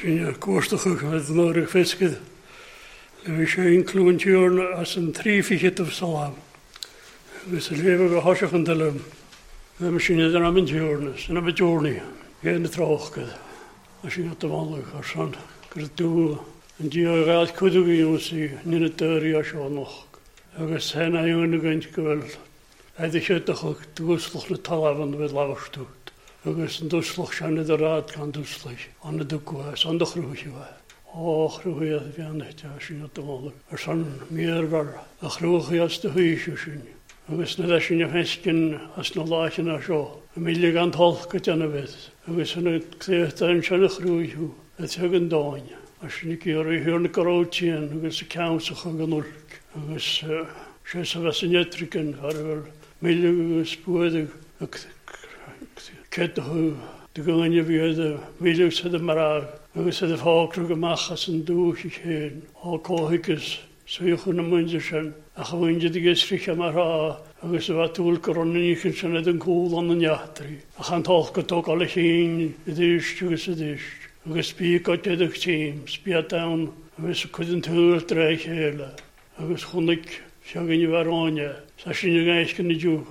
sinna koistecha a nóir fescad le bhí sé inclúintúr as an trífihiit ah salám. Gus a léh go hoisechan de lem le sinine an am anúne san am dúrnaí hé na trochgad a sin do bhhaach ar san gur dú an dí ráid chuúhíúsaí nina deirí a seo noch. agus hena dúna gaint gohfuil éidir sé a chu dúslach na talhan bh lehaú. agus an dúslach se na rád gan dúslais anna dúás an dochrúisihe. áchrúí a bheannete sin atála ar san méarhar a chrúchaías de thuisiú sin. agus na leis sin a hecin as na láin a seo, a mí an talcha tena bheit, agus sanna cléta an sena chrúithú a tugan dáine, a sinna céirí hiúna gorátíían agus a ceamsacha ganúrc, agus sé a bheits an netrican ar bhfuil mí agus buide cydhw. Dwi'n gyngen yn fi oedd y filiw sydd y marag, agos oedd y ffogrwg gymach machas yn dŵch i chyn, o cohigus, swych yn ymwyn sy'n, a chywyn dy gysrych am ar agus y fatwl gronyn i chi'n syniad yn cwl am yn iadri. A chan toch gydog o'r llun i ddysg agos i ddysg. Agos bu godedd ddysg tîm, sbia dawn, agos y cwyd yn tŵr dreich eila. Agos chwnig siag yn i faronia. Sa sy'n yng Ngaesgyn i dŵr,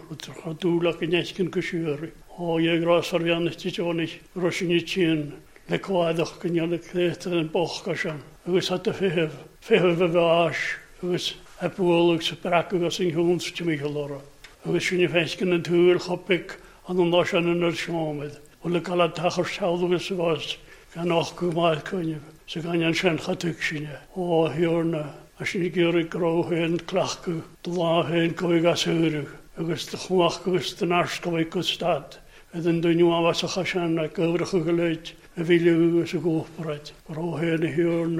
o dŵr ac yn Ngaesgyn gysiwri o ie gros ar fian ysdi jonig rwysyn i tîn le coadach gynion y cleth yn boch gosion agos at y ffehef ffehef y fe as agos a bwolwg sy'n brac agos yng hwns ti mi hylora agos sy'n i gyn yn tŵr chopig a nhw'n nosion yn yr siomedd o le gael atachar sawdd agos y fos gan och gwmaeth cwynif sy'n gan i'n sian chatig sy'n o hiwrna a sy'n i gyr i hyn clachgw dyla hyn gwyg a syrw agos dychwach agos dyn arsgwyg gwstad Ydyn dwi'n yw awas o'ch asian ac yfrach o gylwyd y filiw ys y gwrdd. Mae'r o hyn i hiwn,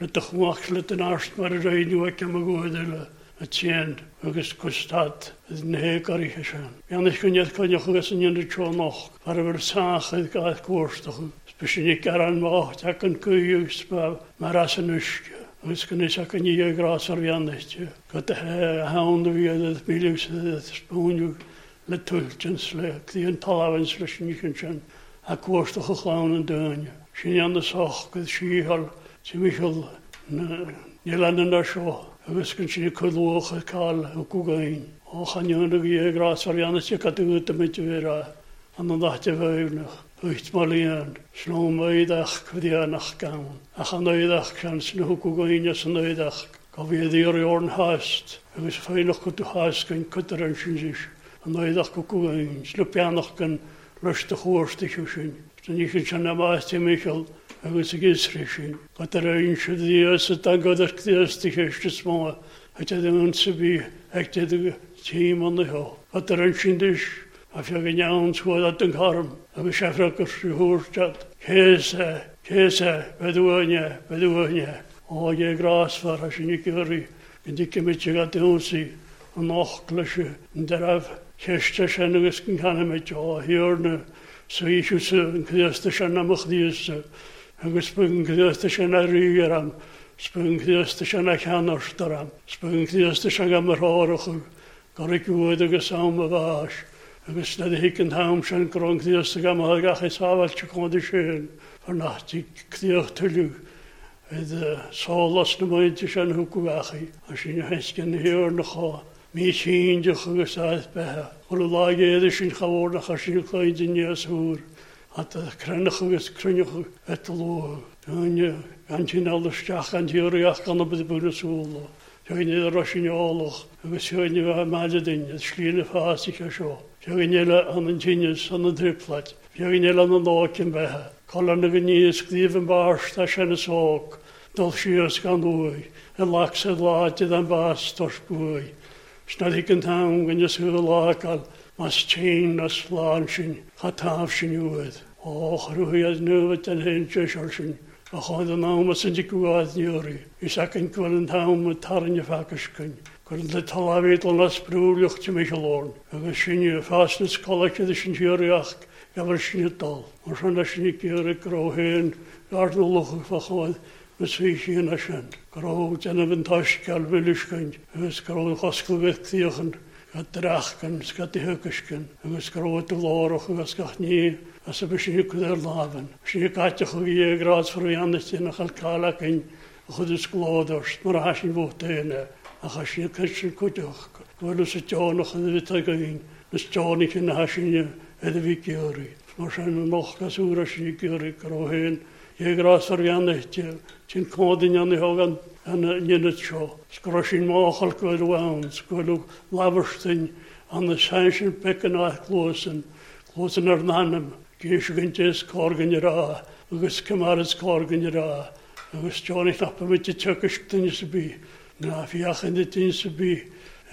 le dychwach le yn arst mae'r rhaid yw ac am y gwybod yna. Y tîn agos gwstad, ydyn heg ar eich asian. Mi anna chwniad cynioch agos yn ynddo tro noch, ar yfyr sach ydyn gaeth gwrst o'ch. Spysyn i garan mocht ac yn cwyw sbaf, mae'r as yn ysgio. Agos gynnes ac yn i gras ar fiannau. Gwyd hawn dy fi ydyn biliw sydd ydyn sbwnio le tuiltins le clíon talhain leis níchan sin a cuasta go chláán an daine. Sin an naách go síhall si miisiil ní lenan ar seo, agus gon sin chuúcha cáil a gogain. á chanean a bhí agrás anna si cadúta meidhra an an dáte bhéhnach. Ucht má líon sló éideach chudí nach gaan a chanéideach sean sin thuúgaine in éideach go bhí dí ororn háist agus féinach chu tú háiscin chutar sy'n sy'n o'ch gwgw yn cúin o'ch gan luiste chóirstaisiú sin. Tá ní sin sena bhaiste méisiil agus a gisrí sin. Go ar aon si díos a godach tíasta chéiste smá te an sa bí eagte tíim an na heo. Gwyd ar an sin dis a fio go neann suáil an chom agus sefragur siúthúirtead. Chéas chéas bedúine O, ie, gras grásfar a sin i Gdí cimiite a sy'n ochl nachclaise yn deraf. chéiste se na bhiscin chana méid hiíor na saíisiú an chuasta se naachníosa agus spun chuasta sin a rií ar an spun chuasta sin a cheanartarm, spun chuasta se go marthrachu goúid agus sam a bhis. agus na hicinn tham sin groníasta go a gacha sáhailte chuáda sin ar nachtí clíocht tuú. Isálas eh, na maidinte sin thucuhachaí a sin heiscin hiúir na cháá. mi síindeach agus áith bethe chu lágéidir sin chaórnach a sin chláid in níos húr a crennach agus crunneach et ló. antí eisteach an tíúíach gan bud buna súla. Teine a roisineálach agus seoine bheit meile sho slína fáiche seo. Teoineile an an tíine san an driplaid, Teoineile an an lácin bethe, Colna go níos líomhan báis tá sena sóg, dul sios gan uai, Snad gyntaf yn tawn gan ysgwydd y local, mas tîn os flan sy'n chataf sy'n ywydd. O, chrwyad nywyd yn hyn sy'n sy'n a chodd yn awm sy'n ydy gwaad niwri. Isac yn gwan yn tawn y tarn y ffacysgyn. Gwrn dy talafyd yn las brwliwch ti meis lôn. Ac sy'n yw ffasn ysgoleg ydy sy'n tiwriach efo'r sy'n y dol. Ond sy'n sy'n i gyr y grow hyn, garn o lwch o'ch fach oedd besvíisi na sin. Gró denna bhn taisceil bhuiiscaint agus gró choscail bheittíochan a drachgan sca thucascin agus gróú lárach agus gach ní a sa be siú ar láhan. Si caiite chu í grás farí annatí nach chailcálacin a chud is glódars mar a sin bhtaine a cha si caisin chuideach. Bhfuil sa teánach a bhí gaín nas teánnig sin na haisiine a bhí geí. Mar sin nachchasúra sí geí gohéin, Ie e, ti'n ég rásar vianna tín kóðin janni hógan hann nynnet sjó. Skrosin móchal gwyl wán, skwyl lafarstinn, hann sænsin pekkan að glósin, glósin ar nanym. Gysh nannum, gísgindis kórgan ir a, á, agus kamaris kórgan ir á, agus tjóni hlappa mitt í tökastin í bí, na fiachan í tín í bí,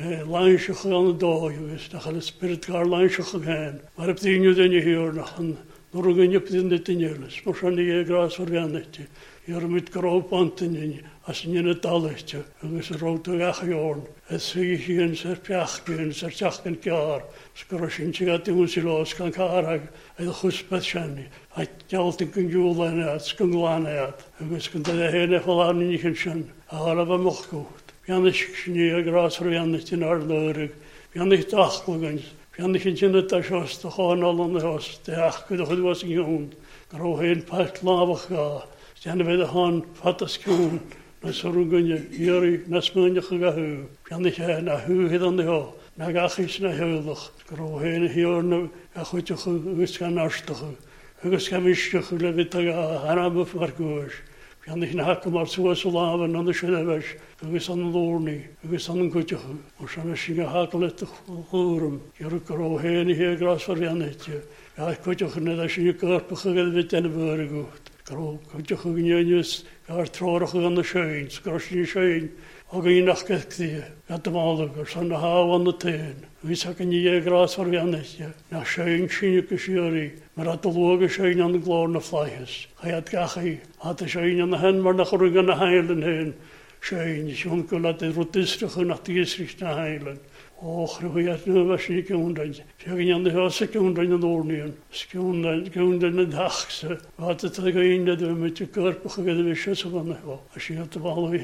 e, Lainsach yn y doi, ywys, da chael y spirit gar lainsach yn hen. Mae'r bdyn yw dyn i hiwr na chan Нургын ептинде тинелес. Мошани е грас орвянете. Ермит гропантинин аснине талете. Эс рота гахьорн. Эс сигин серпяхкин серчахкин кяр. Скрошин чигати мусилос кан караг. Эл хуспешани. Айтялтын кюланат скунгланат. Эс кандалехене фаларни нихиншан. Агалава мохкут. Яныш кшни е грас орвянете нарлорыг. Яныш тахлыгын. Gan ik jinnne a se de háin all an hos deach go a chu wasún go héon peit lávach ga dénne bheit a há fataskún na soú gunne Joí na smúneach a gahu. Gan ik na huhé an ho na gachis na heúlach go héine hiorne a chuite chu gus gan nástochu. agus go víistechu le vit a hanbe mar gois. Fianna hyn hac yma'r tŵas o laf yn anna sy'n efes, agos anna lwrni, agos anna gwydych. O sy'n sy'n hac let chwrwm, i'r gro hen i heg ras o'r ian eithio. Ac gwydych yn edrych sy'n gyrpach ag edrych den y fyr y gwyd. Gro gwydych yn ynys, gair trorach ag anna sy'n, sgros sy'n og í naskekti at málugur sanna havanna tein vísa kan ég grás var vænnisja na sjøin sínu kusjöri mar at loga sjøin an glórna flæhis hayat gachi at sjøin an hen var na khurgan na heilen hen sjøin sjón kulat rutisri khnat gisri na heilen Och rwy at nhw fas i gwndain. Fio gyn iawn ddeo sy'n gwndain yn ornion. Sgwndain, gwndain yn dachsa. Fad y tag o un edrych yn mynd i gyrpwch ag edrych eisiau sy'n fanna. A sy'n at y bal o'i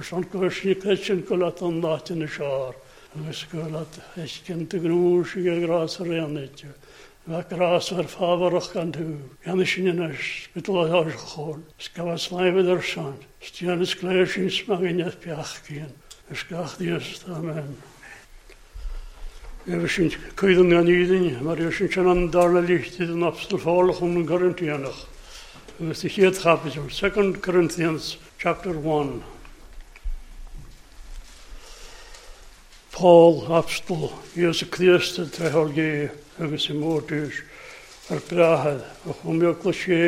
Sjönt görsni kretsin kulatan datin i sjär. Nu skulle att häsken till grosiga gräser rennet ju. Va gräs var favorach kan du. Jag är inte nös. Betla jag skål. Ska vara släve där sjönt. Stjärnes klärsins smagen jag pjachkin. Jag ska ach just. Amen. Jag syns kuydan jag nydin. Men jag syns en andarla licht i den abstelfalach om den garantianach. Det är helt kapitlet. 2 Corinthians chapter 1. Paul uppstod, Jesu Kristi treholgi agus í mórdís ar brahað og hún mjögla sé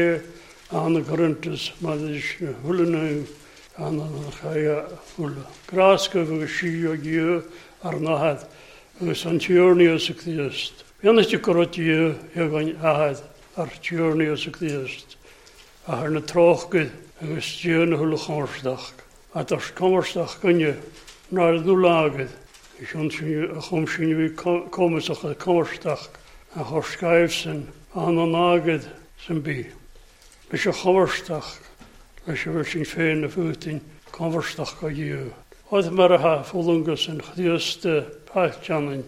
anna gruntis maður hulunum anna hæja hula. Graska við sí og jú ar nahað agus an tjörni Jesu Krist. Vinnast í grot jú eg an ahað ar tjörni Jesu Krist. A hann trókið agus tjörni hula komstach. Að það komstach gannu nærðu lagið. chum sinú comach a cóirteach a thuskaibh san an an ágad een bí. Leis se choharisteach leis se bhir sin féin na bhuatain comharisteach go dú. Oid marathe fólangus an chríosta peitjanin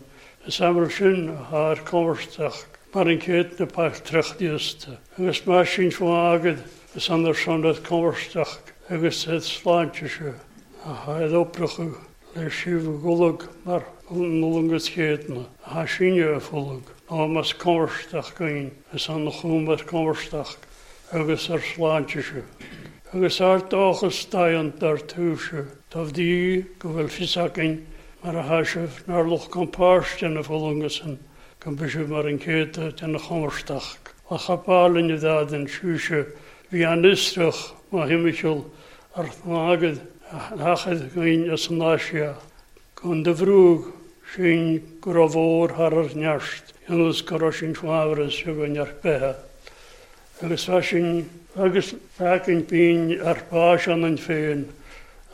is samar sin th comharisteach mar an céad na peith trechtdíosta. agus me sin fá agad is anar sanna comharisteach agus sé sláinte se a haid óprachu. leis siú golag mar nógus chéadna há sinne a fólag á mas comharsteach gaon is an na chuúmbar comharsteach agus ar sláinteise. Agus átáchas staan dar túise, Tá dí go bhfuil fisacin mar a háisih nar loch compáirte na fólangasan gan bisisiú mar an céta te na chomharsteach. A chapálinne dáan siúise hí an isteach má himiisiúil ar mágad Nachad y ysnasia. Gwnd y frwg, sy'n grofôr ar yr niasht. Yn ys goro sy'n chwafr yn sy'n gyn ar beha. Agus fa sy'n agus ac yn byn ar bas an yn ffyn,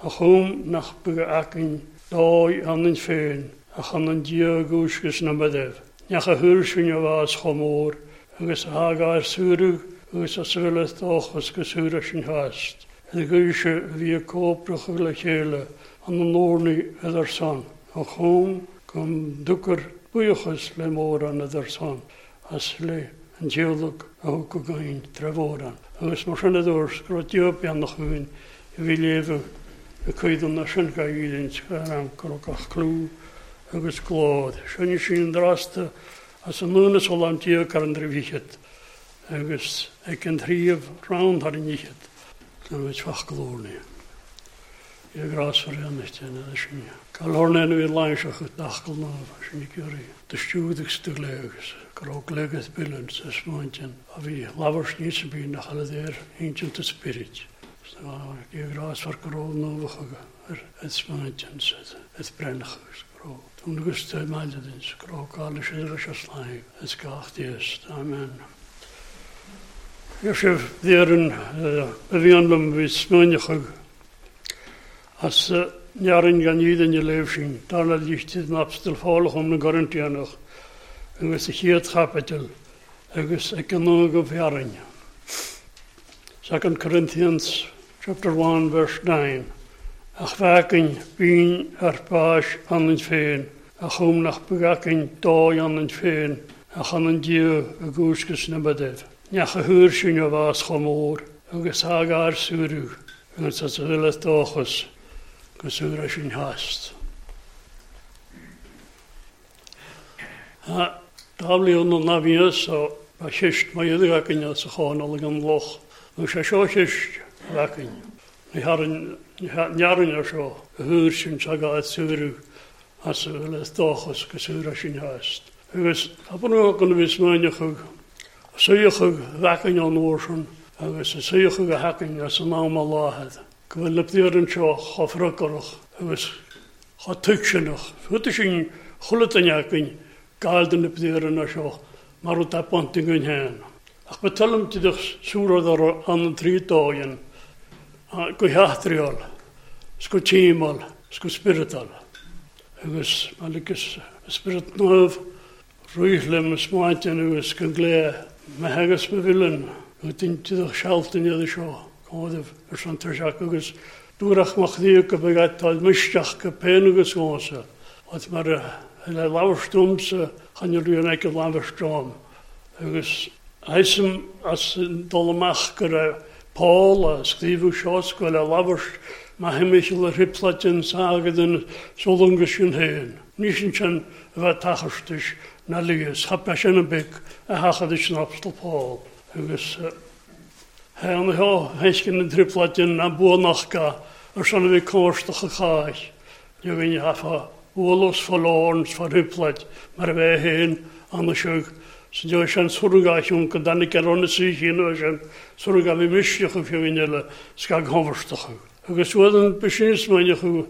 A chwm nach byg ac yn doi an yn ffyn, A chan yn diog gys na meddef. Nach a hwyr sy'n yw as chomor. Agus a hag a'r sŵrwg. Agus a sŵlaeth doch as gysŵr sy'n hast. de gúise bhí cópracha le chéile an an nóirnaí idir san, a chóm gom dúcar buochas le mór an idir san as le an diaach a go gain trehóran. agus mar sinna dúir ro diobbean nach chuin i bhí léh a chuidir na sin gaílinn an chuach clú agus glád. Sinne sin drasta as an nunas ó antíoh ar an drihíchet agus ag an tríomh rán ar níchet. Ganwyd fach glwni. Ie gras o'r hyn eich tyn edrych yn ia. Cael hwn enw i'r lain siach o dachgol na fach yn i gyrru. Dystiwyd ych styglegus. Gro glegaeth bilyn sys mwyn tyn. A fi lafar snyd sy'n byd na chael edrych ancient spirit. Ie gras o'r gro na fach o'r edd mwyn tyn sydd. Edd brennach o'r gro. Dwi'n gwybod stau mael ydyn. Gro gael eisiau ddrwys o slaig. Edd gach diest. Amen. Amen. Ysif ddiarn y fi yn lymfus mewn As niarin gan i ddyn i lef sy'n dan a llichtydd na abstyl ffôl hwn yn gorant i anach. Ygwys y chiad Ygwys y gynnwg o Second Corinthians chapter 1 verse 9. Ach fagyn bin ar bas an ffein. Ach hwm nach bygacyn doi an yn ffein. Ach an diw y gwsgys na Nech a hwyr sy'n o fas chomor, agus hag ar sŵrw, yn sa sylwyd dochos, gos a sy'n hast. Ha, dafli hwn o'n nafias, o ba sysht mae ydych agyn as y chon olyg yn loch. Nw sa sio sysht agyn. Ni haryn, ni haryn yn sio, Yn hwyr sy'n sag ar sŵrw, a sylwyd dochos, gos yw'r sy'n hast. Agus, a bod nhw gynnu fes mae'n ychwg, Suúchaigh bhecin an óirsin agus is suúcha go hecin as an náma láhead. Go bhfuil liptíar an seo chofragarach agus chu tuicsinach. Futa sin chulatanecin gail den liptíar an seo mar út aponting an héan. Ach be talim tidach súrad ar an trídáin go heatriol, sgo tímal, sgo spirital. Agus maligus spirit nuaf, rwyllym ysmaint yn ywys Mae hagas mae filan, o dintydd o'ch sialt yn edrych sio. y yr ar siac agos, dŵrach mach ddiw gyda toedd mysdiach gyda pen agos gwosa. E. Oed mae'r hynny lawr stwm sy'n chanel rwy'n eich lawr stwm. Agos, haesym as yn dol dolymach gyda Paul a sgrifw sios gyda lawr stwm. Mae hymysl yw'r rhyplat yn sa agos yn solwngys yn hyn. Nis yn chan yfa tachastys na lius, ha be yn yn byg a hachadí sin opstal pá agus he an héiscin an triplaidin na bu nachcha ar sanna bhí cóirstach a cháis Jo bhín hafa bhlas fá lás fá riplaid mar bheith héin anna siúg Sen jag känner surgaation kan den inte råna sy'n hin och sen surga vi mycket för för min eller ska konversta. Och så den beskyns man ju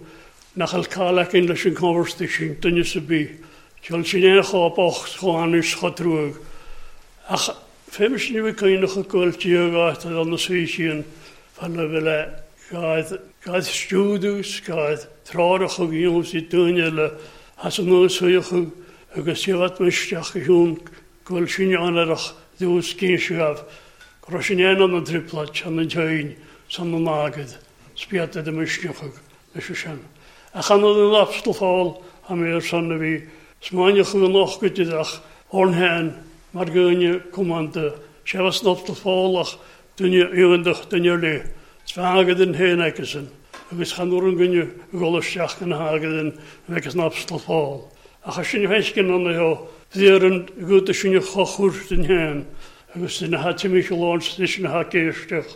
nach al kala kan det sin konversta sin den ju så Sio'n sy'n eich o bocht o chodrwg. Ach, ffem sy'n ei wneud o'ch gweld diog oedd o'n y sy'n fan y fel e. Gaeth stiwdws, gaeth trar o'ch o'ch i'w sy'n dyn ele. As yn oes o'i o'ch agos i'w admystiach i hwn gweld sy'n o'n ar o'ch ddws gyn siwaf. Roes yn ein o'n y triplat, yn tyn, san o'n agyd. Sbiad ydym ystiach o'ch, nes o'ch sian. A chan yn lapsdol ffôl am i'r son y fi, Smaine chu nach goideach ornhein mar goine komande, sé was nopta fálach dunne uandach dunne le, Sfagad den hénekesen, agus chaúrin gunne golle seach an hagadin vegus napstal fáil. A cha sinnne heiscin an jo, Dhéan gote sinnne chochúr den héin, agus sinna hatimiich láinsin ha géisteach,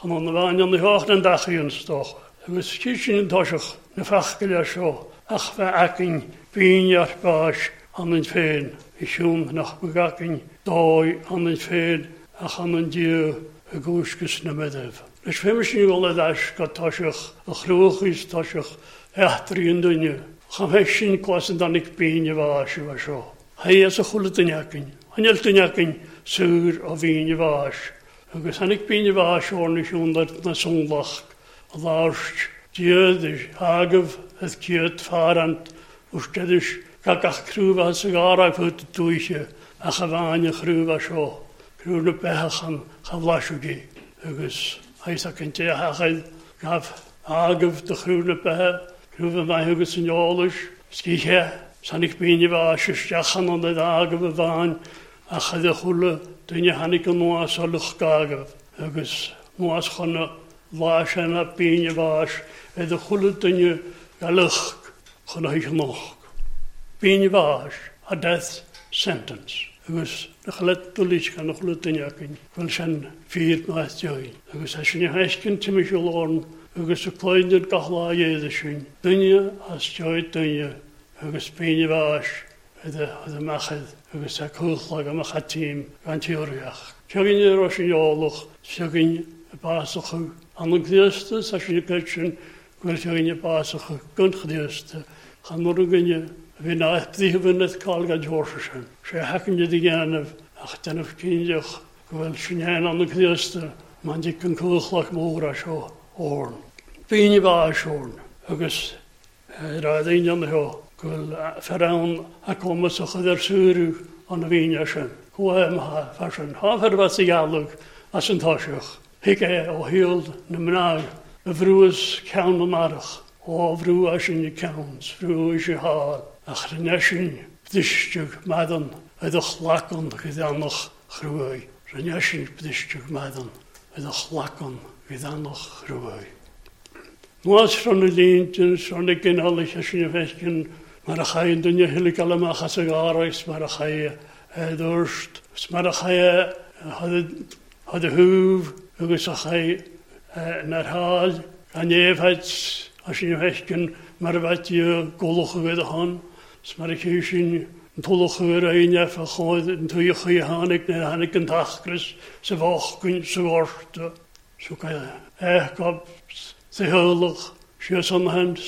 chan an bhain an hácht an dachaíonstoch, agus tí sin antáiseach na fachgeile seo. ach bheit acinn bíar báis anan féin isisiún nach go gacinn dóid anan féin a chanan diú a gúsgus na medh. Leis féimmar sin bhla leis go taiiseach a chhrúchas taiiseach eachtaríon duine. Cham hééis sin cuasan danig bíine bhá se bh seo. Thas a chula duinecinn, anil duinecinn suúr a bhíine bháis, agus hanig bíine bhá seórnaisiúnar na súnlach a láirt, diaidir agah het farand ustedish gagach krúva sagara te tuise als chaváine chrúva seo krúna pechan chavlaisúgi agus heisach an te hachaid gaf de chrúna pethe krúfa mai agus an jólis skihe san ich de bh sisteachan an agah a bhain de chad a chula duine hanig an nuas a luchgagah agus nuas chuna lá sena bíine bhis de chula je galach chonach noch. Bíine fawr a death sentence. Agus na chalet dwlis gan na chlu duineacin gwyl sian fír na teoin. Agus i'ch sin heiscin tiimi se lorn, agus a cléidir gahlá héad sin. a as teoid duine agus i fawr a e- e machedd, agus a e cúchla am a tîm gan tíoriach. Tegin ar sin eálach, tegin y bas o chw. Anwg ddiastas a sy'n y Nil sé gnne páach gunchadíiste chan mor gnne hí ná tríhhanna cága dhorsa sin. sé hacinde i ggéanamh ach denmh cíideoch go bhfuil sinhéan anna chríiste man dí an cúchlach móra seo órn. Bíine bá seórn agus ra daon seo gohfuil ferrán a commas a chuidir súú an a bhíine sin. Chha fe an háhar bheit sa gealach as an táiseoch. Hiic é e ó hiúil na mnáag Y frwys cawn o marach, o frw a sy'n i ceans, frw is sy'n há, a chrynau sy'n bdisteach maddon, a ddwch lacon go annach chrúai. Rinne sin bdisteach medan a ddwch lacon go annach chrúai. Nuas rhan y lŷn, dyn rhan y eich a sy'n efeithgyn, mae'r achau yn dynia hylig gael yma achas ag arais, mae'r achau ddwrst, mae'r achau hyd y hwf, agos achau na'r hall, a nefhaid, a sy'n fechgyn, yn faith i'r golwch o gyda hon, mae'r cysyn sy'n tolwch o gyda ein eff a chodd yn twyach i hanig, neu'n hanig yn tachgrys, sef ochgyn, sef ort. So cael eich gob, ddehylwch, sy'n sonhant,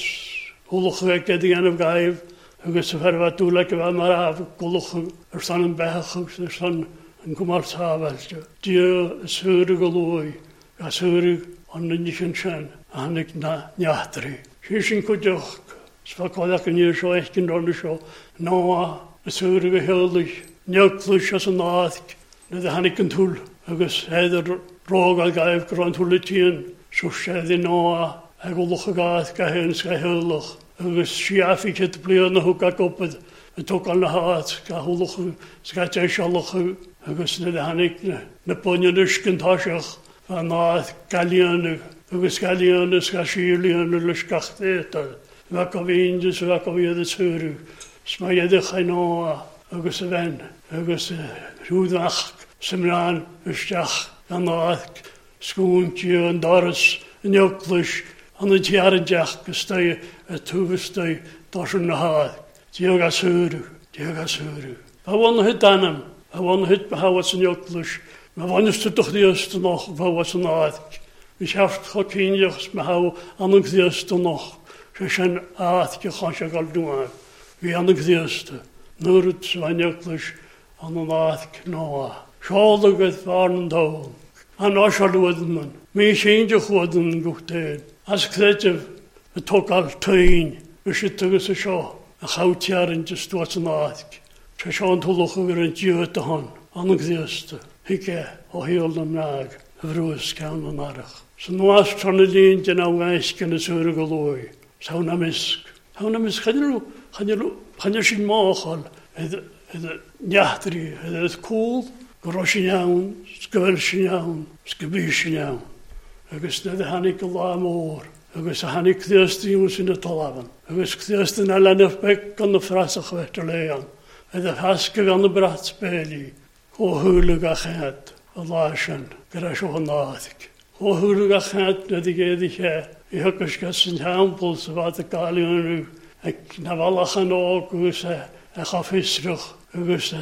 olwch o gyda gan gaif, agus y fferfa dŵla gyfa mae'r af golwch yr son yn bech yr son yn gwmar tafell. Dio y sŵr y golwoi, a sŵr an lini sin sin a hannig na neachtarí. Sí sin go deoch sááach an níor seo cin rána seo ná asúra go healaich, neagtlú se an náic na a hanig an túl agus éidir rága gaibh go an túlatííon sú sé i ná a go lucha gáith go hen go healach agus siafiiche blian na thuga gopad a tu an na háat go thuúlachu scaite sealachu agus na hanig na poine luscintá seach. Naeth galion agus galion is ga sílion le scachteta. Va go víndus va go víð suru. Sma yedi khainoa agus ven agus rúdach semran usteach an naeth skúntí an daras an joklish an an tiarandeach go stoi a túgustoi dosan na háð. Díag a suru, díag a suru. Ha won hyd anam, ha won hyd behawas an joklish. Me wannste doch dieerste noch war was naig. Vi haft ha kinjs me ha an dieerste noch. Se sin aige cha se gal doa. Vi an dieerste. Nuet swainlech an an aig náa. Ságet waren da. An áden man. Mi séja choden gochttéin. As kréteh a tok al tein vi si tugus a seo a chatearin de sto an aig. Se seán thulocha gur an diet a Anwng an ystod hige og hjul om nag, vruskan og narach. Så nå er sånn i linjen av veisken i sure goloi, sauna misk. Sauna misk, han er sin måkal, hedde njahtri, hedde et kol, grosjen jaun, skvelsjen jaun, skbysjen jaun. Agus nede han ikke la mor, agus han ikke kdøst i hun sinne talaven, agus kdøst i nalene bekkan o frasach vetterleian, hedde haske vann y bratt beli. Hóhúlugachát a lásan garasónádik. Hóhúlugachát na digéidige i thugus an teampol sa bhá a gáúnú ag na bhalachan águs a chafisruch agus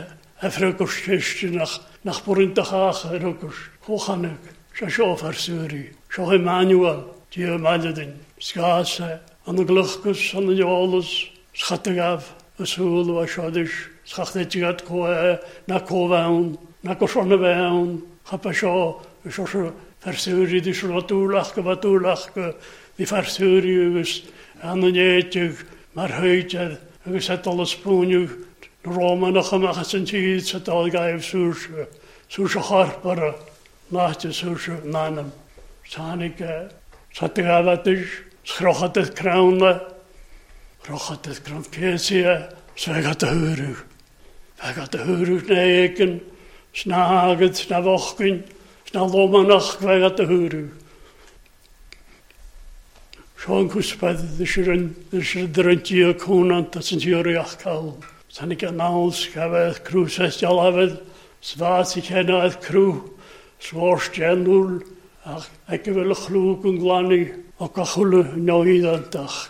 a fregustiistenach nach burintachaach a rugus chochanach se seofar súí. Seo i manual tí meiledin, sgáasa an na gluchgus an na deolalas, schatagaf a súla a seodis, Sgach na diad ko e, na co fewn, na gosona fewn, ha sio, sio sio fersiwr i ddysg o dŵlach gyfa dŵlach gyfa, fi fersiwr i ywys, anwn eidig, mae'r hwydau, ywys edol y sbwn yw, na roma na chymach at yn tyd, sa dal gaif sŵr sio, sŵr sio chorp ar y, na ti sŵr sio nanam. Sanig, sa dygafadig, sgrochadydd crawn na, e, sgrochadydd crawn pesi a, e, Svega Dörr. Ac oedd hwyrwch na egin, sna agyd, sna fochgyn, sna loman achgfa at y hwyrwch. Sio'n cwsbedd ddysgu'r ddysiryn drynti o cwnant at yn tiori ach cael. Sa'n i gan naws gafedd crw ses jalafedd, sfas i cennaeth crw, sfors genwl, ach egifel y chlwg yn glani o gachwl y noedd antach.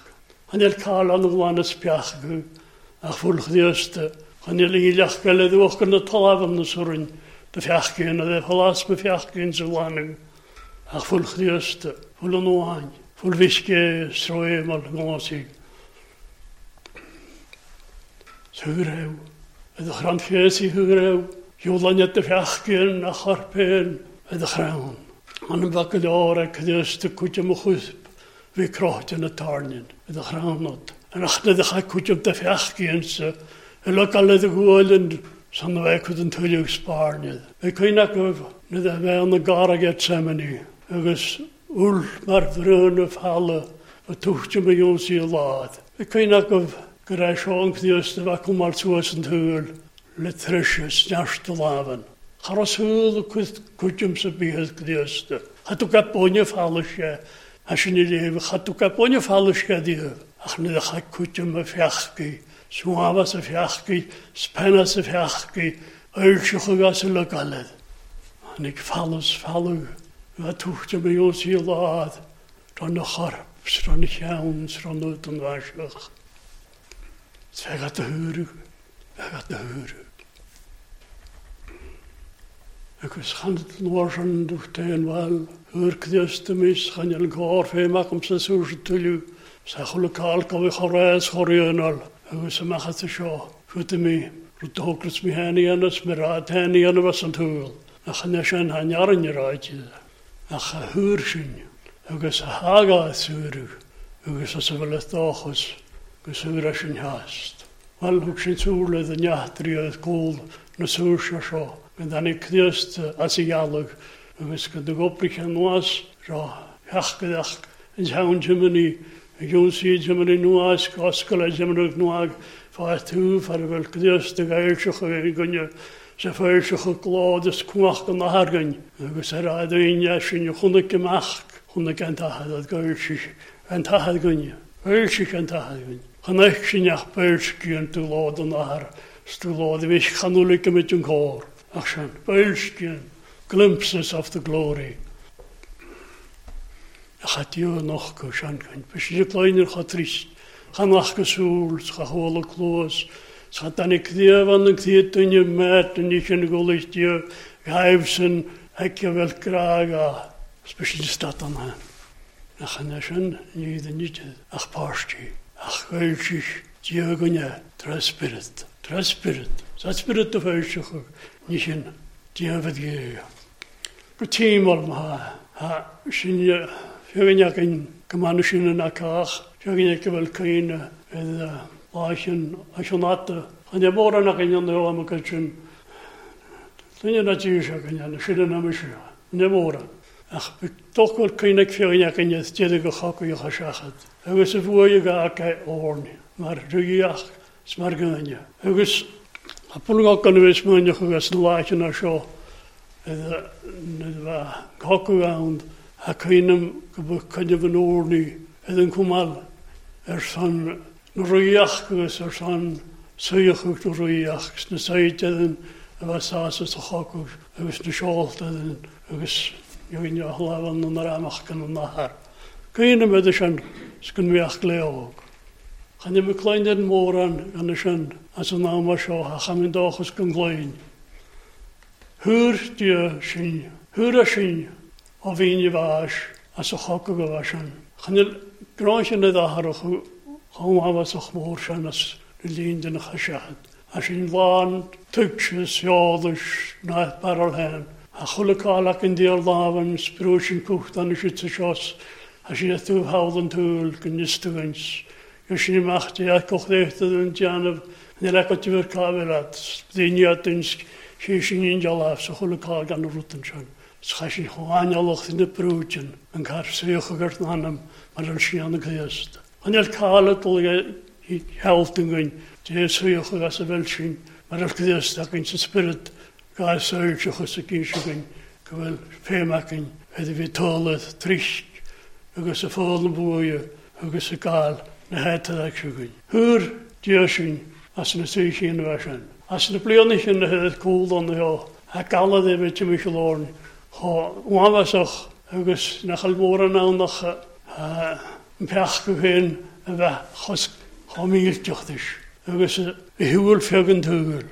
Hanel cael an y glan ysbiach ag fwlch ddiwstau. Hanil i lachgal y da gan y talaf am nes hwrwyn. Dy fiachgyn a ddef halas by fiachgyn sy'n lanyn. Ach fwyl chdiwst, fwyl yn ohain. Fwyl fisge sroi mal ngosig. Hwgrew. Ydych rhan ffies i hwgrew. Iwlan yd y fiachgyn a chorpen. Ydych rhan. Anam fagad o'r a cydwst y cwtym y chwysb. Fi croht yn y tarnin. Ydych rhan Yn achdydd eich a cwtym dy fiachgyn sy'n Lokalite goelen san we ku an tuúh spáneil. E chuoine goh na a bheith an na garige semení agus úl mar bhrúna fallile a tuchte milliónsí a lád. E chuoine goh go ra seánchtíos na bheith cum mar suas an thuúil le trise snearsta láhan. Charasúil chust chuitim sa bíhe godíosta. Hatú gapóine fallile sé a sin léh chatú gapóine fallile sé ddíh ach na a cha chuitim a feachcaí шуава са фиахки, спена са фиахки, өлшихуга са лагалед. Ник фалус фалу, ва тухта ми ус илаад, рана харп, рана хяун, рана утан вашах. Цвегат хөрүг, вегат хөрүг. Agus chanet nósan dúchtéin bhil, Hurkdiasta mis chanil gár fé meachcham sa súsa tuliú, sa chula cálca bhí choréis choríonal. agus sem machchas a seo chuta mí mi mí heanaíananas mar rátaíana was an túil a chana se an hanearan ráitiide a cha thuúr sin agus a hágaúú agus a sa bhfuile dáchas gus úra sin heast. Walthg sin túla a neachtríad cóil na súr se seo gan danig cnéast as ihealah agus go do goprich an nuas rá heachgaach an teann timimií Júsí zemri nuas tŵ zemrug fel fatú dy gael siwch o a gunne se glod ys cwmach gan na hargan o un iaith sy'n sin chwnnw gymach chwnnw gan tahad siwch gan tahad gunne siwch an tahad gunne Chaneich sin ach beilski an tú lád an ahar stú lád a vís chanúlik mit an gór ach siwch gyn. glimpses of the glory chatiú noch go seanchaint. Be si léinir chatrist, Chanach go súl, cha hóla chlós, Sa danig ddiaf an yn cdiad dynnu met yn eich yn y goleithio, gaif sy'n hecio fel graag a spesial stad yna. A chynna sy'n nid yn nid ach parsti, ach gaelsich, diag yna, traspirit, traspirit. Sa spirit o feisich o nid yn diafod gyrra. Bwytîm olm ha, ha sy'n Hwyn ag yn gymanw sy'n yn ac ach, sy'n yn gyfel cain ydd aesion aesion adra. Ond e mor yn ag yn yn ddol am y gydyn. Dyn yn adeg eisiau ag yn yn sy'n yn am eisiau. Yn e mor yn. Ach, doch gwrdd cain ag ffyrin ag yn ydw dydig o chog o i'ch asiachad. Agos y fwy ag ag orn. Mae'r rwyach smar gynnyddio. Agos A pwnnw gael gan ymwys mwyn yw'ch ag gwaith laeth yna sio. Nid yma gogw a cwynam gybychan y fy nôr ni ydyn cwmal er son nrwyach gwrs er son swych yw'r nrwyach gys na said ydyn a fa sas y tychogwch agos na siolt ydyn agos yw'n iach lafan yn yr amach gan yn nahar. Cwynam ydyn sy'n sgyn mi ach gleog. Chan i'n myclaen yn môran gan y sy'n as yn am a sio a cham yn doch ys gyn gloen. Hwyr dia sy'n, hwyr a sy'n, o fi'n i as a choca go bhá sin. Chanil gráin na dáthacha chomhaha a as y lŷn dyn duna asiad. A sin bháin tuse seáis na barol hen. A chulaáach an díal láhan sprú sin cúchtan si y seos a si a tú hádan túúil go nistuhains. Gu sin imachtaí a cochléta an deanamh na le go tíhar cabhad, Bdíine dunsk sí sin on dealah sa chulaá gan yn sin. Sgais i hwaniolwch yn y brwydyn yn cael sych o gyrdd anam mae'n yn y gysd. Ond i'r cael y dwy i held yn gwyn, dy'r sych o gas y fel sy'n mae'n yn gysd ac yn sysbryd gael sych o chos y gysg yn gwyn, gyfel ffem ac yn wedi fi toledd trisg agos y ffôl yn bwy agos y gael na het ydych ac sy'n gwyn. Hwyr diosyn as yn y sych i'n fasian. As yn y blionich yn y hedd cwl o'n y ho, a galodd e fe ti'n mynd i Wafasoch agus na chael nánach yn awn o'ch yn peach gwyn a fe chos chomil ddys. Agus y hiwyl ffeg yn tŵgl.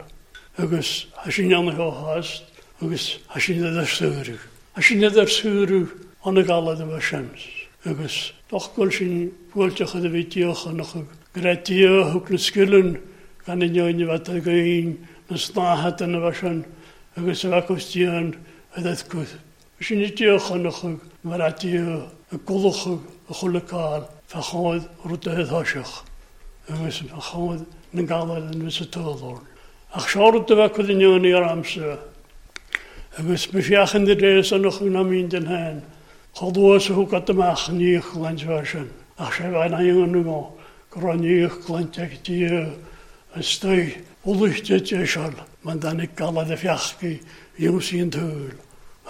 Agus hasin iawn o'ch hast. Agus hasin edrych sŵrw. Hasin edrych sŵrw ond y galad y yma siams. Agus gwyl sy'n gwyl diwch ydw i diwch yn o'ch Gredio hwg na ysgilyn gan union i fath fadau gyn. Nes na y yma sian. Agus y fagos diolch ydydd Ydadgwyd. Sy'n i diolch yn ychwyg, mae'r adio y gwlwch y chwlycael fe choedd rwdydd hosiwch. Ymwys yn choedd yn galed yn fes y tydor. Ac siarad dyfa cwydyn nhw'n i'r amser. Ymwys mi fiach yn ddides yn ychwyg na mi'n dyn hen. Chodwys y hwgad yma ach yn i'ch glant fersiwn. Ac sef a'n a'n yn yma. Gron i'ch glant ag di yn stwy. Wlwyth dy ddysol. Mae'n dan i galed y fiach yw sy'n tŵl.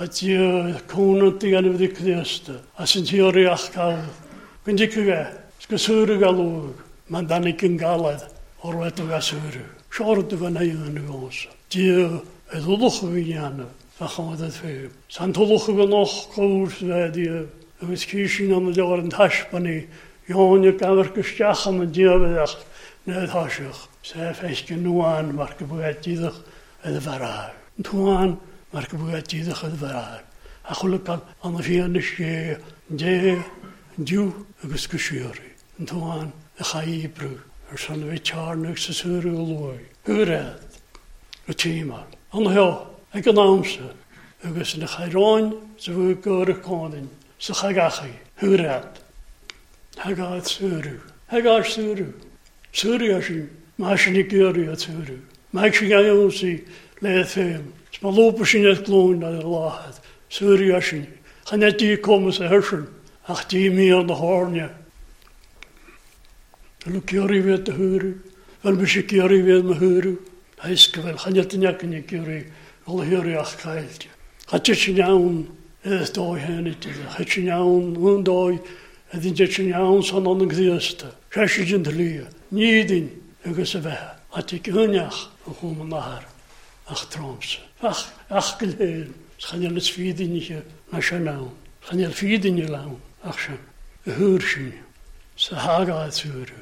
A ti cwnnw'n di gan ymwneud cnesta. A sy'n ti o'r iach gael. Gwyn di cyfa. Sgyswyrw gael lwg. Mae'n dan i gyngalad. O'r wedw gaswyrw. Sior dy fan hyn yn y gos. Di y ddwlwch o fi gan. A chod at fi. Sa'n ddwlwch o fi och gwrs fe di. Y fydd cysyn am y dewar yn tashbani. Ion i'r gafr gysdiach am y diafydach. Nid hosiwch. Sef eich gynwan. Mae'r gyfwedidwch yn y farag. tuan marka bugaatiida khadbaraar akhulkan anafianasheeya dee diu aguskushiori tuan echaibru ersan vichaarnuk sasuuruloi huraad utimar anheo aganaamse agus na chairoin sa bhú goraáin sa chagachaí huraad hagaad suúrú hagaar suúrú suúrú sin má sin i géirí a suúrú meid sin gaúsaí leithim. Sma lopa sin et glón a láhad, a sin. Chan etí komas a hirsin, ach tí mi an na hárne. Lu kiori ved a húru, vel me si kiori ved ma húru, heiske vel, chan etí nekin gyrri. Fel y hwyrw ach kailte. Hatsi sin jaun, edith dói hennit, hatsi sin jaun, un dói, edith dói sin jaun san annan gdhjasta. Sessi jint lia, nidin, agus a veha. Hatsi ki hunjach, a húma nahar. ach trams, ach, ach geleden. Het gaat niet vier dingen nationaal. Het gaat niet vier lang. Ach, ze hoort je. Ze haagt het zuur.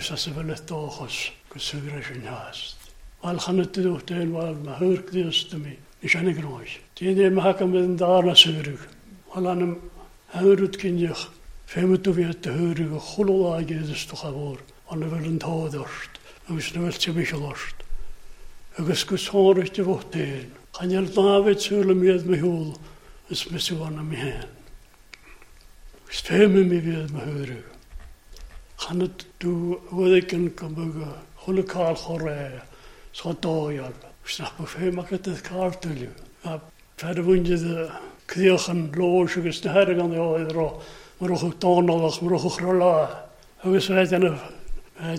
Ze ze wel het toch is. Ze zuur is in haast. Maar ik ga niet doen wat hij wil. Maar hoor te mij. is ga niet groeien. Die idee hem in de arme zuur. Maar dan kindje. te is toch gewoon. we willen het hoogdorst. We agus go sáirte bhtéin. Chaal dáhid súla miad me húil is misúna mi héin. Gus féimi mi bhéad me thuú. Channa dú bhcin go buga thulaáil cho ré sá dóar, gus nach bu féach a cáúliú. a fer bhainide chuochan lóir agus na heir an áidrá mar chu dáálach mar chu chrolá. agus bheit denna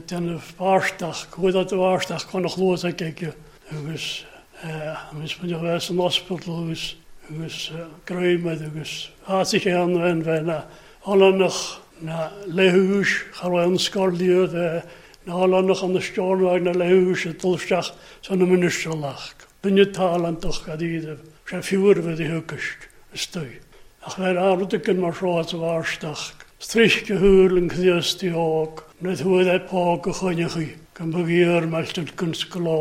denna bhharsteach chuda bhharsteach chuna chlósa ige agus eh, mis mu bheits an hospital agus agus eh, gréimeid agus háí ché an bhain bheit na hallannach na leúis charáin scorliú eh, na yn an na stónhaid na leúis a dulsteach san na ministralach. yn talantach a díidir sé fiúrfu i thucaist stoi. Ach bheit ardacin mar ráid a bhharsteach. Strisce húlan chuíostí ág, na thuad é pá go chuinechaí gan bod bygir llyfr gyns glo,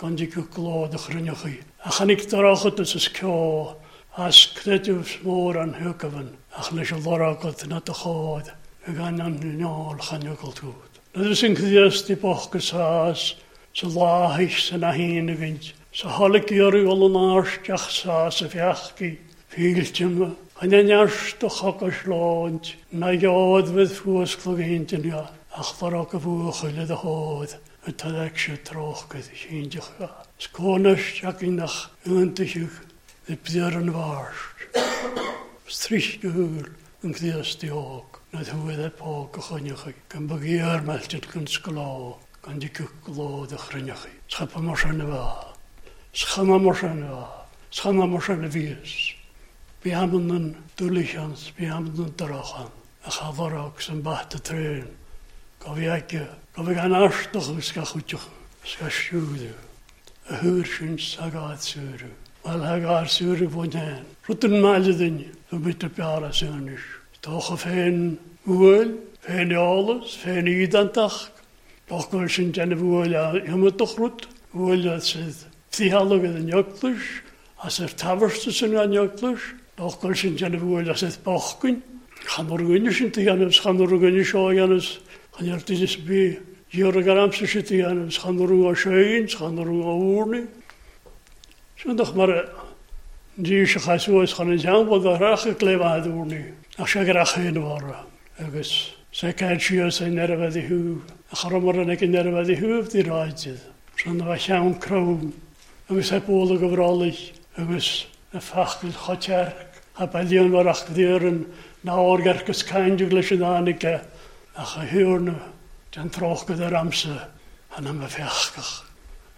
gan di glo dy chi. A chanig dorochod ys ys cio, as crediw smwr an hygafyn, a chlys o ddorogod na dy chod, y gan an niol chaniogol tŵd. Nid ys yn cyddias di boch gysas, sy lahys yn a hyn y fynt, sy'n holig i gyrw ol yn arstiach sas y fiachgi, fyltym yn yn arstach o lont, na iodd fydd ffwys glwg hyn dyn nhw achbar ag a bhuachaile a háid a taag se trochgad síintecha. Scónas ag inach antaisiúch de bdear an bhharst. Strisnúil und bhdiastíog na thuid e pá go chunecha gan bagéar meiltid gan scolá gan di cyló a chrunechi. Schapa mar se na bha. Schama mar se na bha. Schama mar se na bhíos. Bí hamann an dúlisians, bí bi an darachan. A chafarach sy'n baht y go bhí aice go bh an ástochas go chuteach sa siúda a thuúr sin sagádsúra. Mal agársúra bhnein. Rutan maiile duine a bit a peara súnis. Tócha féin bhil, féin álas, féin iad antach, Táhfuil sin déna bhile imimeachrút bhile siad tíhallagad an joglais as ar tahairsta san an joglais, Táhfuil sin déna bhile a siad bachcuin, Chanúgine sin tíanamh chanúgine seo anamh Han er det så vi gjør garam så shit igjen så han ro og skøyn så han ro og orni. Så da mer de shkhasu is han jan og da rakh kleva adurni. Ashag rakhin var. Agus sekatchi os en nervadi hu. Kharamar nek nervadi hu di rajid. Shan va shaun krom. Agus heb olig overallig. Agus a fachtel khachar. Ha balion var akhdiren na orgarkus kanjuglishin anike a cha hiúrna dyn troch ar amser, han am y fechgach.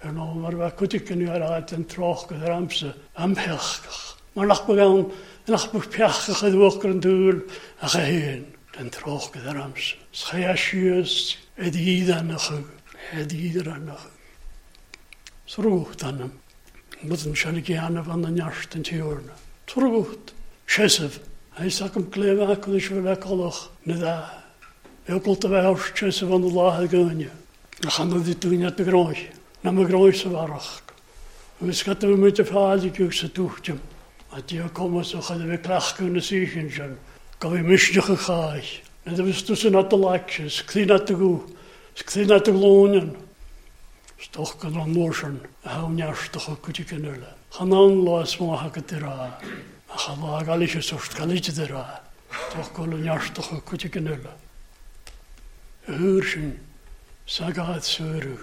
Er no mae'r fe cwdigyn i ar a den trochgad ar amsa am fechgach. Mae'n lach bod gael, yn lach bod fechgach y ddwch yn dŵr a cha hyn dyn troch gyda'r amser. Sgai a siws edd i ddanach edd i ddanach. Srwt anam. Mwyd yn siarad gian af anna niart yn tiwrna. Trwt. Siesaf. A'i sac am glefa ac oedd eisiau fe colwch. Nid a. Wilkotte wij als tussen van de lage gunje. Dan gaan we dit doen net begrootje. Dan begrootje waarachtig. We schatten we met de vaderlijkste tochtje. At die komen zo gaan we kracht kunnen zien. Kan we misje gegaan. En dat was tussen dat de lakjes. Kleen dat de goe. Kleen dat de lonen. Stoch kan dan morsen. Hou njarstig ook kutje Hanan Gaan dan laas maken te raar. Gaan we agalische soort kaletje te raar. Toch kan een Hwrsyn, sagad sŵrw.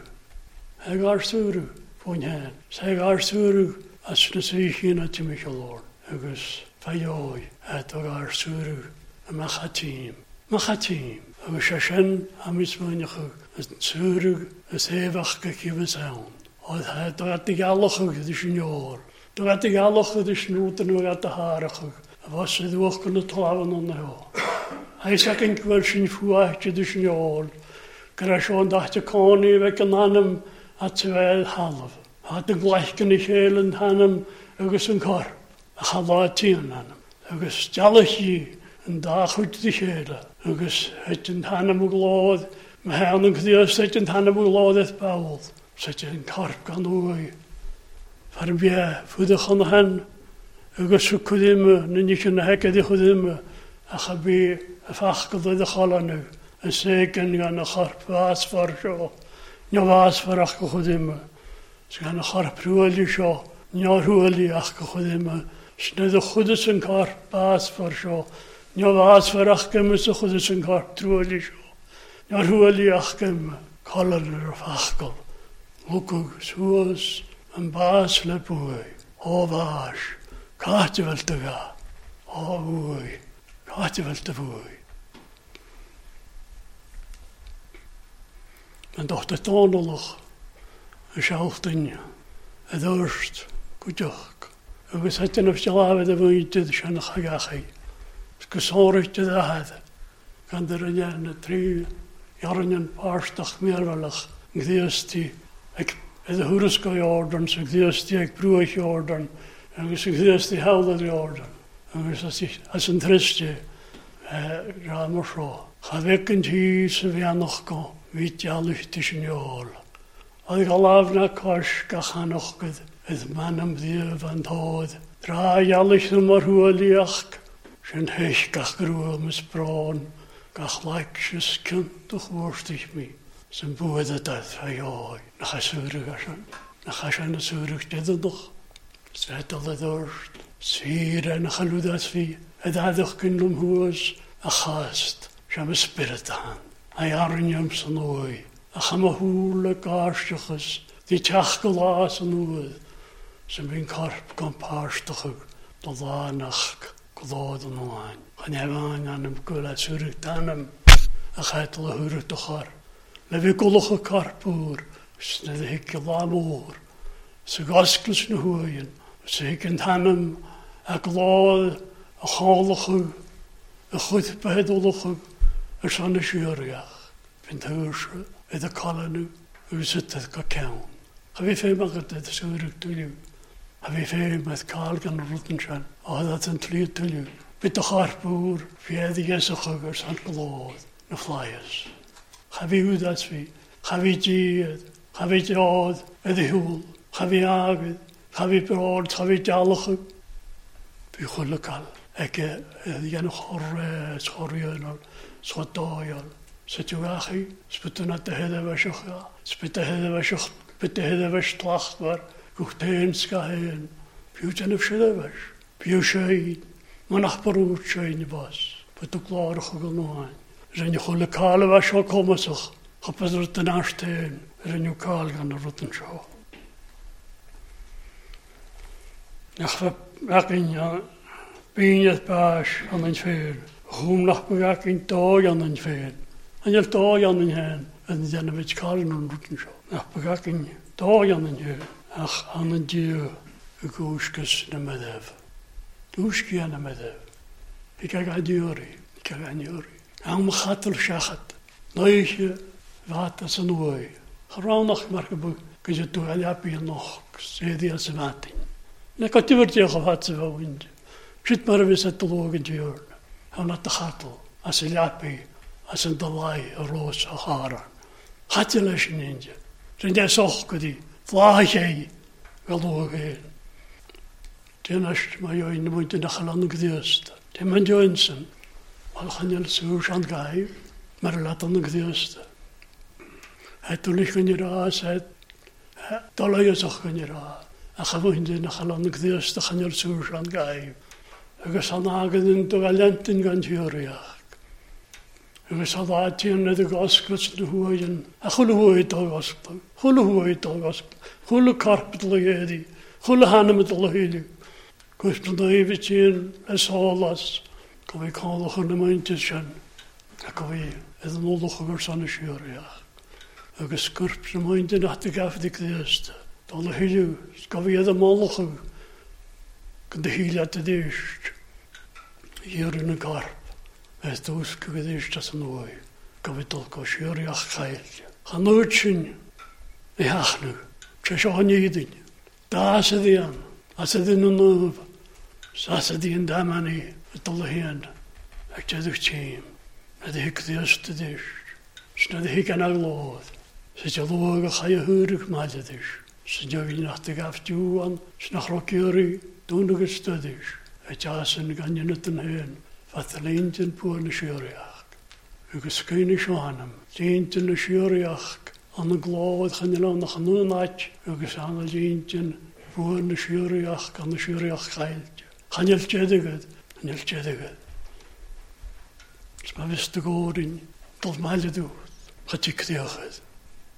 Hag ar sŵrw, fwy'n hen. Sag ar sŵrw, as na sŵchyn a ti'n mich Agus faioi, adog ar sŵrw, a Agus a sen am ismwynach ag sŵrw, a sefach gach i fy sawn. Oedd hedd o adeg alwch ag ydych yn ior. Dwi'n adeg alwch ydych yn rwyd yn o'r Æsak en kvæl sin fua til du sin jól. Grasjón dætti koni vekkan hannum at tvæl halv. Hattu glækken i sjælen hannum agus en kor. Halva tíun hannum. Agus stjallaki en dækut i sjæle. Agus hættin hannum og glóð. Med hannum kðiðast hættin o og glóð bawl. báð. yn korp gan úi. Fyrir bjæ fudachan hann. Agus hukkudimu, ninnikin hekkaði hudimu. Ach a bjæ fachgad a chalanú a ségan gan na charpás far seo, Neás farach go chudéime, s gan na charprúí seo nearthúí ach go chudéime, snéad a chudas an carpás far seo, Neás farach goime a chudas an carp trúí seo, Nearthúí ach goime choan a fachgal, Muú suas an bás le buai, óhváis, ga, áhuaai. Rád a bhfuil a bhúi. An docht a tánalach a seachtainne a dúirst go deach. agus a tinmh seáhad a bhúidead se na chagachaí. go sóirte a head gan de rinne na trí jarann páirstach méhheach gdíostí ag thuras go ordan sa gdíostí ag brúach ordan agus gdíostí heladí ordan. As yn triste, rhan o'r sio. Chafeg yn tŷ sy'n fi anoch go, fi dialwch ti sy'n iol. Oedd galaf na cors anoch gyd, ydd man am ddiaf an todd. Dra ialwch hwyl i ach, sy'n hyll gach grwyl mys bron, gach laig sy'n cynt o'ch wrstych mi. Sy'n bwyd y dath a ioi, na chaswyrwg asan, na chasan y swyrwg dyddwch. Sfedol y ddwrst. سيرا خلودات في أدعدخ كنلم هوس أخاست شام سبيرتان أيارن يم سنوي أخمهول قاشتخس دي تخقلاس نوذ سمين كارب كم باشتخك ضلانخك قضاد نوان خنيوان أنم كولا سورك تانم أخيط لهور تخار لبي كولخ كاربور sy'n هيك yn سقاسكلس نهوين سيكن تانم a gláil a hálachu a chud behédólachu a sanna siúreach fin thuúse i a choú úsite go cean. A bhí fé agad a suúach túliú, a bhí fé meid cáil gan rutansein á an trí túliú, bit a charpúr féadhé a chugur san glóid na flyas. Cha bhí údas hí, cha bhí díad, cha bhí rád a dhúil, cha bhí agad, cha bhí brád, cha bhí dealachu, bychwlykal ac yn hor sgorion ol, sgodoi ol. Så du er ikke spytten at det hele var sjokk, spytten hele var sjokk, spytten hele var slagt var, gukten skal hen, bjuten av skjøde var, bjøsjøyn, man har på rotsjøyn i bas, på du klarer ikke å nå han. Ren jo kjole kale var sjokk komme seg, hoppet rutten arsten, ren jo kale gann rutten sjokk. Jeg har Wegbrinja, bíin eith bæs an ein fyr. Hún lach bú ek ein dag an ein fyr. An jöld dag an ein hén, en jenna vits karin an rúttin sá. Lach bú ek ein dag an ein hér, ach an ein djú a gúskis na meðef. Dúski an a meðef. Ik ek ein djúri, ik ek ein djúri. Ang mú khatul shakhat, nöyhi vata san uvöi. Hrán ach marg bú, gizu tú elja bíin nóg, sédi a sem atin. Nekatüverdiye kafatı ve oyundu. Şitmarı ve sattılığı gidiyor. Hanatta hatıl. Asilapi. Asin dalai. Roz. Ahara. Hatıla şinince. Rinde sohkudi. Vahiyeyi. Galuğu geyin. Tenasht mayo in muinte nakhalan gdiyost. Temen dat Al het suushan gai. Je gdiyost. Het toen ik in je raas, het dollar je zag in je raas. a chafwyndi na chalon y gdys yn yr sŵr rhan gaif. Agos an agan yn dogaliant yn gan tiwriach. Agos a ddati yn edrych gosgwys yn hwyn, a chwl hwyd o gosbyn, chwl hwyd o gosbyn, chwl y corpid o gedi, chwl y hanam y dyl o hili. Gwys na dwi fi ti'n es olas, gofi colwch yn y mwyntis sian, a gofi edrych yn ôl o'ch olwch o gorsan y siwriach. Agos gwrp na mwyn dyn atig afdig ddiastau. Dána hiú go bhíad am málacha go de híile a dúist dhéarú na garb es dús go go dúiste san bhid go bhí dul go siúíach chail. An nuir sin i heachnú tre seo haníidirn dá a dhéan a sa dú nómh sa a dtíon damananaí a dul héan ag teidir tíim na d hiicíiste dúist sna d hiic an a lád. sé te lu a chaúach maiidir. Sňavil na tega vtiúan, snachrokiori, dúnug stadish. Ajasan ganyanatan hen, fathalintin puan shuriach. Ugus kaini shanam, tintin shuriach, an y glod chanil o'n chanwnach, ugus an y tintin puan shuriach, gan shuriach chailt. Chanil tjedigad, chanil tjedigad. Sma vist y gorin, dal maelidwyd, chatig ddiachyd.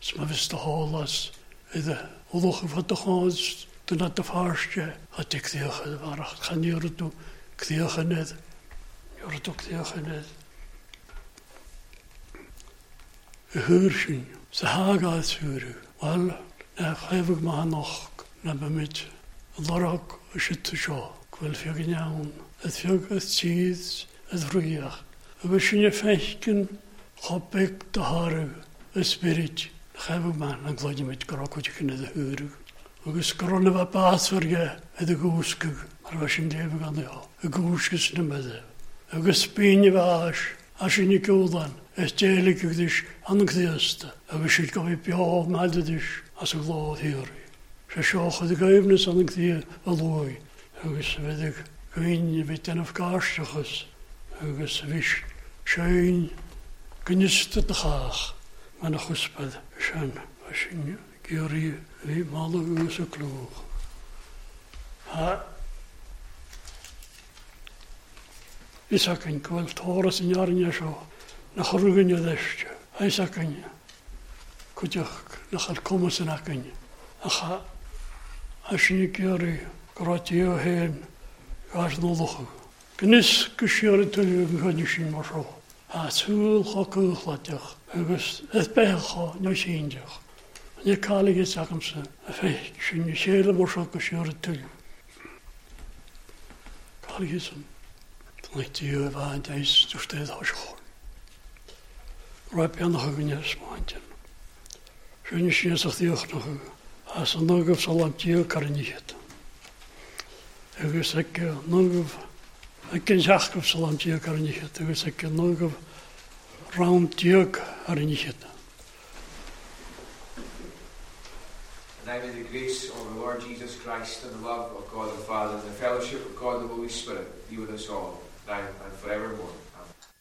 Sma vist y holas, idda. Улухан фотохоос дуна тафаарче хатиксиохан варах ханиурду ксиоханэд юрду ксиоханэд Хөршин сахагаас хүрүү вал хайвг маанох набамит лорог шитшо квалфигняун эсфёгс чиз эсруях Вышине фэхкин хопек тахары эсперич Chaf man yn glwyd i mi gorogwyd gwych yn edrych hwyr. Agus goron efo bath o'r ge, edrych gwsg ar fas yn def gan ddeo. Y gwsg ys yn ymwydde. Agus byn efo as, as yn i gwydan. Ys delig i'ch ddys angddiasta. Agus sy'n gofi biof maed ydys as y glod hir. Se sioch ydy gaifnus angddi y lwy. Agus fyddig gwyn i fydd den o'ch garsiachos. Agus fys sy'n gynnistod y chach. Mae'n achosbad sian a sy'n gyri fi mal o gwrs o glwch. Ha. Isac yn gwyl tor os yn iarin a sio. Na chorwgyn i ddysg. A isac yn. Cwdiach na chael cwmys yn ac yn. A cha. A sy'n gyri groti o hen. Gwas nolwch. Gynnes gysio'r tyfu yn gynnes i'n mor sio. A tŵl chocwch ladach. agus eith bécho nio sindioch. Ni cael ei gyd agam sy'n a feich sy'n ni sy'n ei bwysio gos i'r ydyl. Cael ei gyd sy'n dyn ni ddiw e fain ddeis dwrs ddeud hos i chwn. Rai bian o'ch gynnu ys maen ddyn. Sy'n is sy'n ys o'ch ddiwch na chwn. A sy'n nog o'ch sy'n lam ddiw gar yn ychyd. Ygwys ag nog o'ch... Ac yn siach o'ch sy'n lam ddiw gar yn ychyd. Ygwys nog Rauntyök Arinishita. And now may the grace of the Lord Jesus Christ and the love of God the Father and the fellowship of God the Holy Spirit be with us all, now and forevermore.